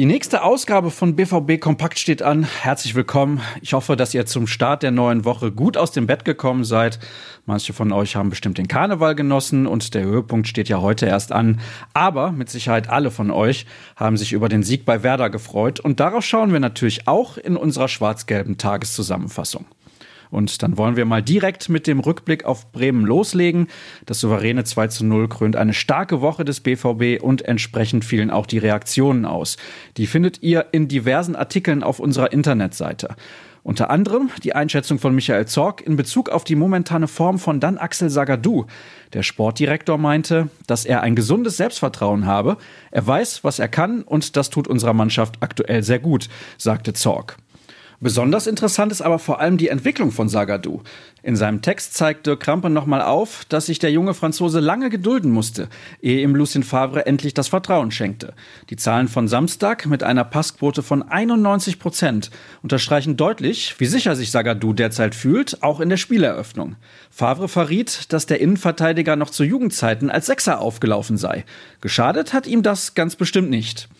Die nächste Ausgabe von BVB Kompakt steht an. Herzlich willkommen. Ich hoffe, dass ihr zum Start der neuen Woche gut aus dem Bett gekommen seid. Manche von euch haben bestimmt den Karneval genossen und der Höhepunkt steht ja heute erst an. Aber mit Sicherheit alle von euch haben sich über den Sieg bei Werder gefreut und darauf schauen wir natürlich auch in unserer schwarz-gelben Tageszusammenfassung. Und dann wollen wir mal direkt mit dem Rückblick auf Bremen loslegen. Das souveräne 2 zu 0 krönt eine starke Woche des BVB und entsprechend fielen auch die Reaktionen aus. Die findet ihr in diversen Artikeln auf unserer Internetseite. Unter anderem die Einschätzung von Michael Zorg in Bezug auf die momentane Form von Dan Axel Sagadou. Der Sportdirektor meinte, dass er ein gesundes Selbstvertrauen habe. Er weiß, was er kann und das tut unserer Mannschaft aktuell sehr gut, sagte Zorg. Besonders interessant ist aber vor allem die Entwicklung von Sagadou. In seinem Text zeigte Krampe nochmal auf, dass sich der junge Franzose lange gedulden musste, ehe ihm Lucien Favre endlich das Vertrauen schenkte. Die Zahlen von Samstag mit einer Passquote von 91 Prozent unterstreichen deutlich, wie sicher sich Sagadou derzeit fühlt, auch in der Spieleröffnung. Favre verriet, dass der Innenverteidiger noch zu Jugendzeiten als Sechser aufgelaufen sei. Geschadet hat ihm das ganz bestimmt nicht.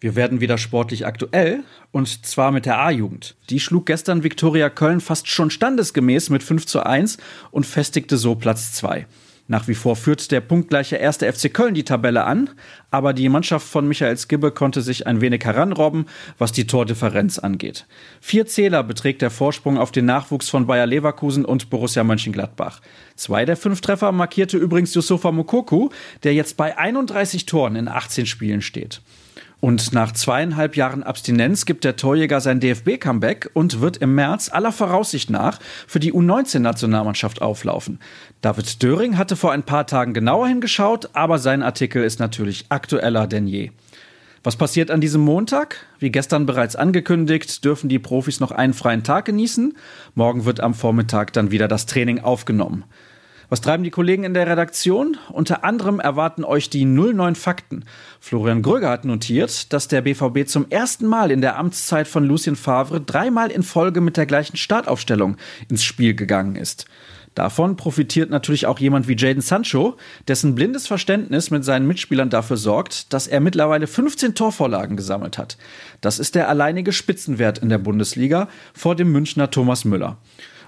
Wir werden wieder sportlich aktuell und zwar mit der A-Jugend. Die schlug gestern Viktoria Köln fast schon standesgemäß mit 5 zu 1 und festigte so Platz 2. Nach wie vor führt der punktgleiche erste FC Köln die Tabelle an, aber die Mannschaft von Michael Skibbe konnte sich ein wenig heranrobben, was die Tordifferenz angeht. Vier Zähler beträgt der Vorsprung auf den Nachwuchs von Bayer Leverkusen und Borussia Mönchengladbach. Zwei der fünf Treffer markierte übrigens Yusufa Mokoku, der jetzt bei 31 Toren in 18 Spielen steht. Und nach zweieinhalb Jahren Abstinenz gibt der Torjäger sein DFB-Comeback und wird im März aller Voraussicht nach für die U19-Nationalmannschaft auflaufen. David Döring hatte vor ein paar Tagen genauer hingeschaut, aber sein Artikel ist natürlich aktueller denn je. Was passiert an diesem Montag? Wie gestern bereits angekündigt, dürfen die Profis noch einen freien Tag genießen. Morgen wird am Vormittag dann wieder das Training aufgenommen. Was treiben die Kollegen in der Redaktion? Unter anderem erwarten euch die 09 Fakten. Florian Gröger hat notiert, dass der BVB zum ersten Mal in der Amtszeit von Lucien Favre dreimal in Folge mit der gleichen Startaufstellung ins Spiel gegangen ist. Davon profitiert natürlich auch jemand wie Jaden Sancho, dessen blindes Verständnis mit seinen Mitspielern dafür sorgt, dass er mittlerweile 15 Torvorlagen gesammelt hat. Das ist der alleinige Spitzenwert in der Bundesliga vor dem Münchner Thomas Müller.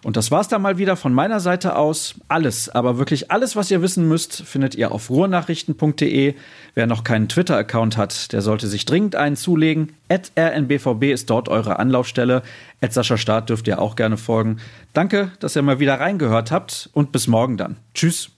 Und das war's dann mal wieder von meiner Seite aus. Alles, aber wirklich alles, was ihr wissen müsst, findet ihr auf ruhrnachrichten.de. Wer noch keinen Twitter-Account hat, der sollte sich dringend einen zulegen. At rnbvb ist dort eure Anlaufstelle. At Sascha Start dürft ihr auch gerne folgen. Danke, dass ihr mal wieder reingehört habt und bis morgen dann. Tschüss.